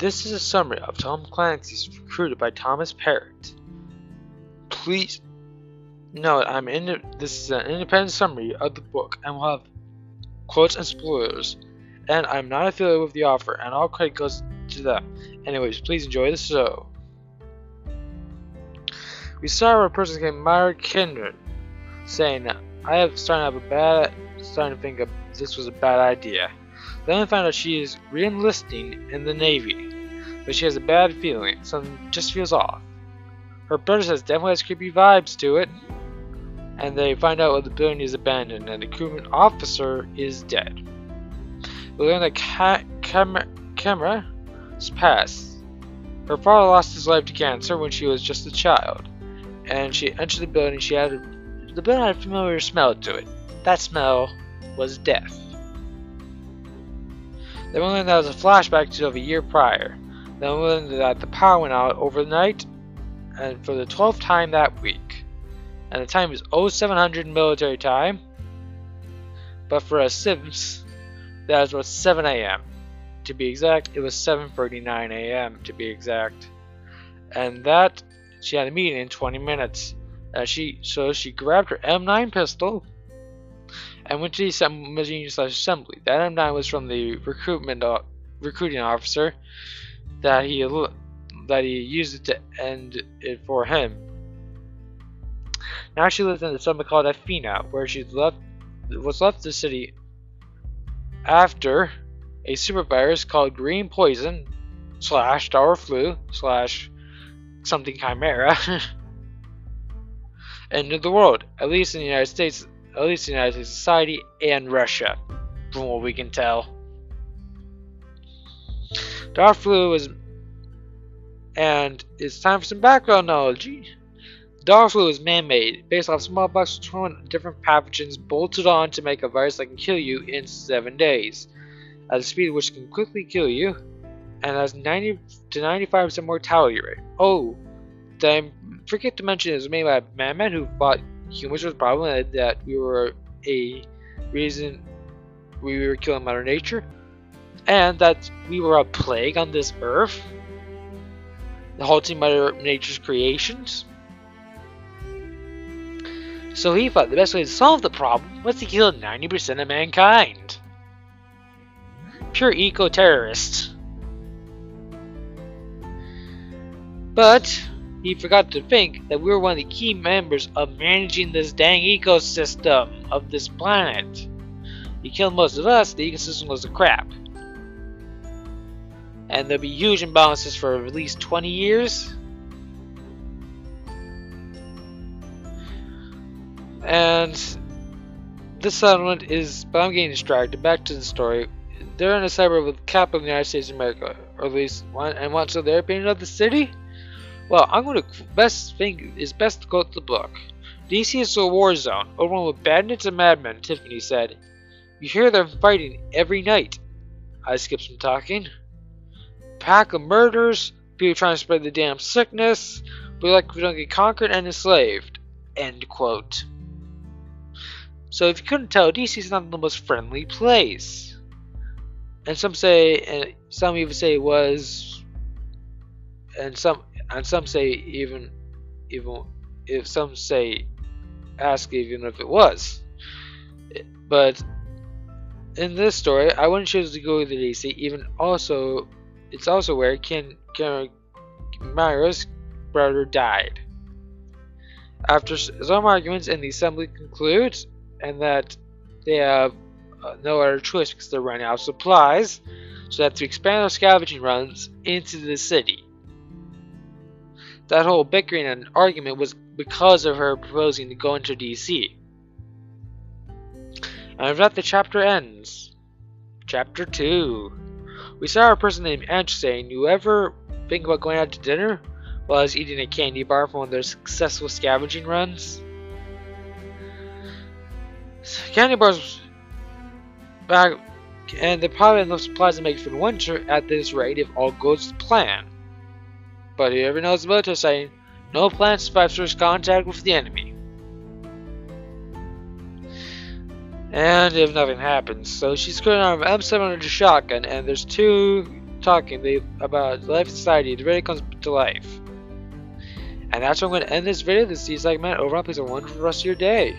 This is a summary of Tom Clancy's recruited by Thomas Parrott. Please note I'm in this is an independent summary of the book and will have quotes and spoilers. And I'm not affiliated with the author, and all credit goes to them. Anyways, please enjoy the show. We saw a person named Myra Kindred saying, I have started to have a bad starting to think this was a bad idea. Then I found out she is re-enlisting in the Navy, but she has a bad feeling. Something just feels off. Her brother says definitely has creepy vibes to it, and they find out that the building is abandoned and the crewman officer is dead. We learn that ca camera camera's. Her father lost his life to cancer when she was just a child, and she entered the building. She had a, the building had a familiar smell to it. That smell was death. Then we learned that was a flashback to a year prior. Then learned that the power went out overnight and for the 12th time that week. And the time is 0700 military time. But for us Sims, that about 7 a.m. To be exact, it was 7:39 a.m. to be exact. And that she had a meeting in 20 minutes. And she so she grabbed her M9 pistol and went to the machine slash assembly. That M9 was from the recruitment recruiting officer that he that he used it to end it for him. Now she lives in the suburb called Athena, where she left was left the city after a super virus called green poison slash dollar flu slash something chimera ended the world, at least in the United States, at least in the United States society and Russia, from what we can tell. Dollar flu was and it's time for some background knowledge. Dollar flu is man-made, based off smallpox, 20 different pathogens bolted on to make a virus that can kill you in 7 days, at a speed which can quickly kill you, and has 90 to 95% mortality rate. Oh, I forget to mention it was made by a madman who thought humans was a problem, that we were a reason we were killing Mother Nature, and that we were a plague on this earth, the halting Mother Nature's creations. So he thought the best way to solve the problem was to kill 90% of mankind. Pure eco-terrorist. But he forgot to think that we were one of the key members of managing this dang ecosystem of this planet. He killed most of us, the ecosystem was a crap. And there'll be huge imbalances for at least 20 years. And this settlement is, but I'm getting distracted. Back to the story. They're in a suburb the capital of the United States of America, or at least one, and wants to their opinion of the city. Well, I'm going to best thing is best to quote the book. DC is a war zone, overrun with bandits and madmen. Tiffany said, "You hear them fighting every night." I skipped some talking. Pack of murders, people trying to spread the damn sickness. We like we don't get conquered and enslaved. End quote. So if you couldn't tell, DC is not the most friendly place. And some say, and some even say it was, and some, and some say even, even if some say, ask even if it was. But in this story, I wouldn't choose to go to DC. Even also, it's also where Ken, Myra's brother died. After some arguments, and the assembly concludes and that they have uh, no other choice because they're running out of supplies, so they have to expand their scavenging runs into the city. That whole bickering and argument was because of her proposing to go into DC. And with that, the chapter ends. Chapter 2. We saw a person named Anch saying, You ever think about going out to dinner while I was eating a candy bar from one of their successful scavenging runs? Candy bars back, and they probably have enough supplies to make for the winter at this rate if all goes to plan. But whoever knows the military saying, no plan survives first contact with the enemy. And if nothing happens, so she's going on an M700 shotgun, and there's two talking they, about life society, it really comes to life. And that's where I'm going to end this video, this C segment. Overall, please have a wonderful rest of your day.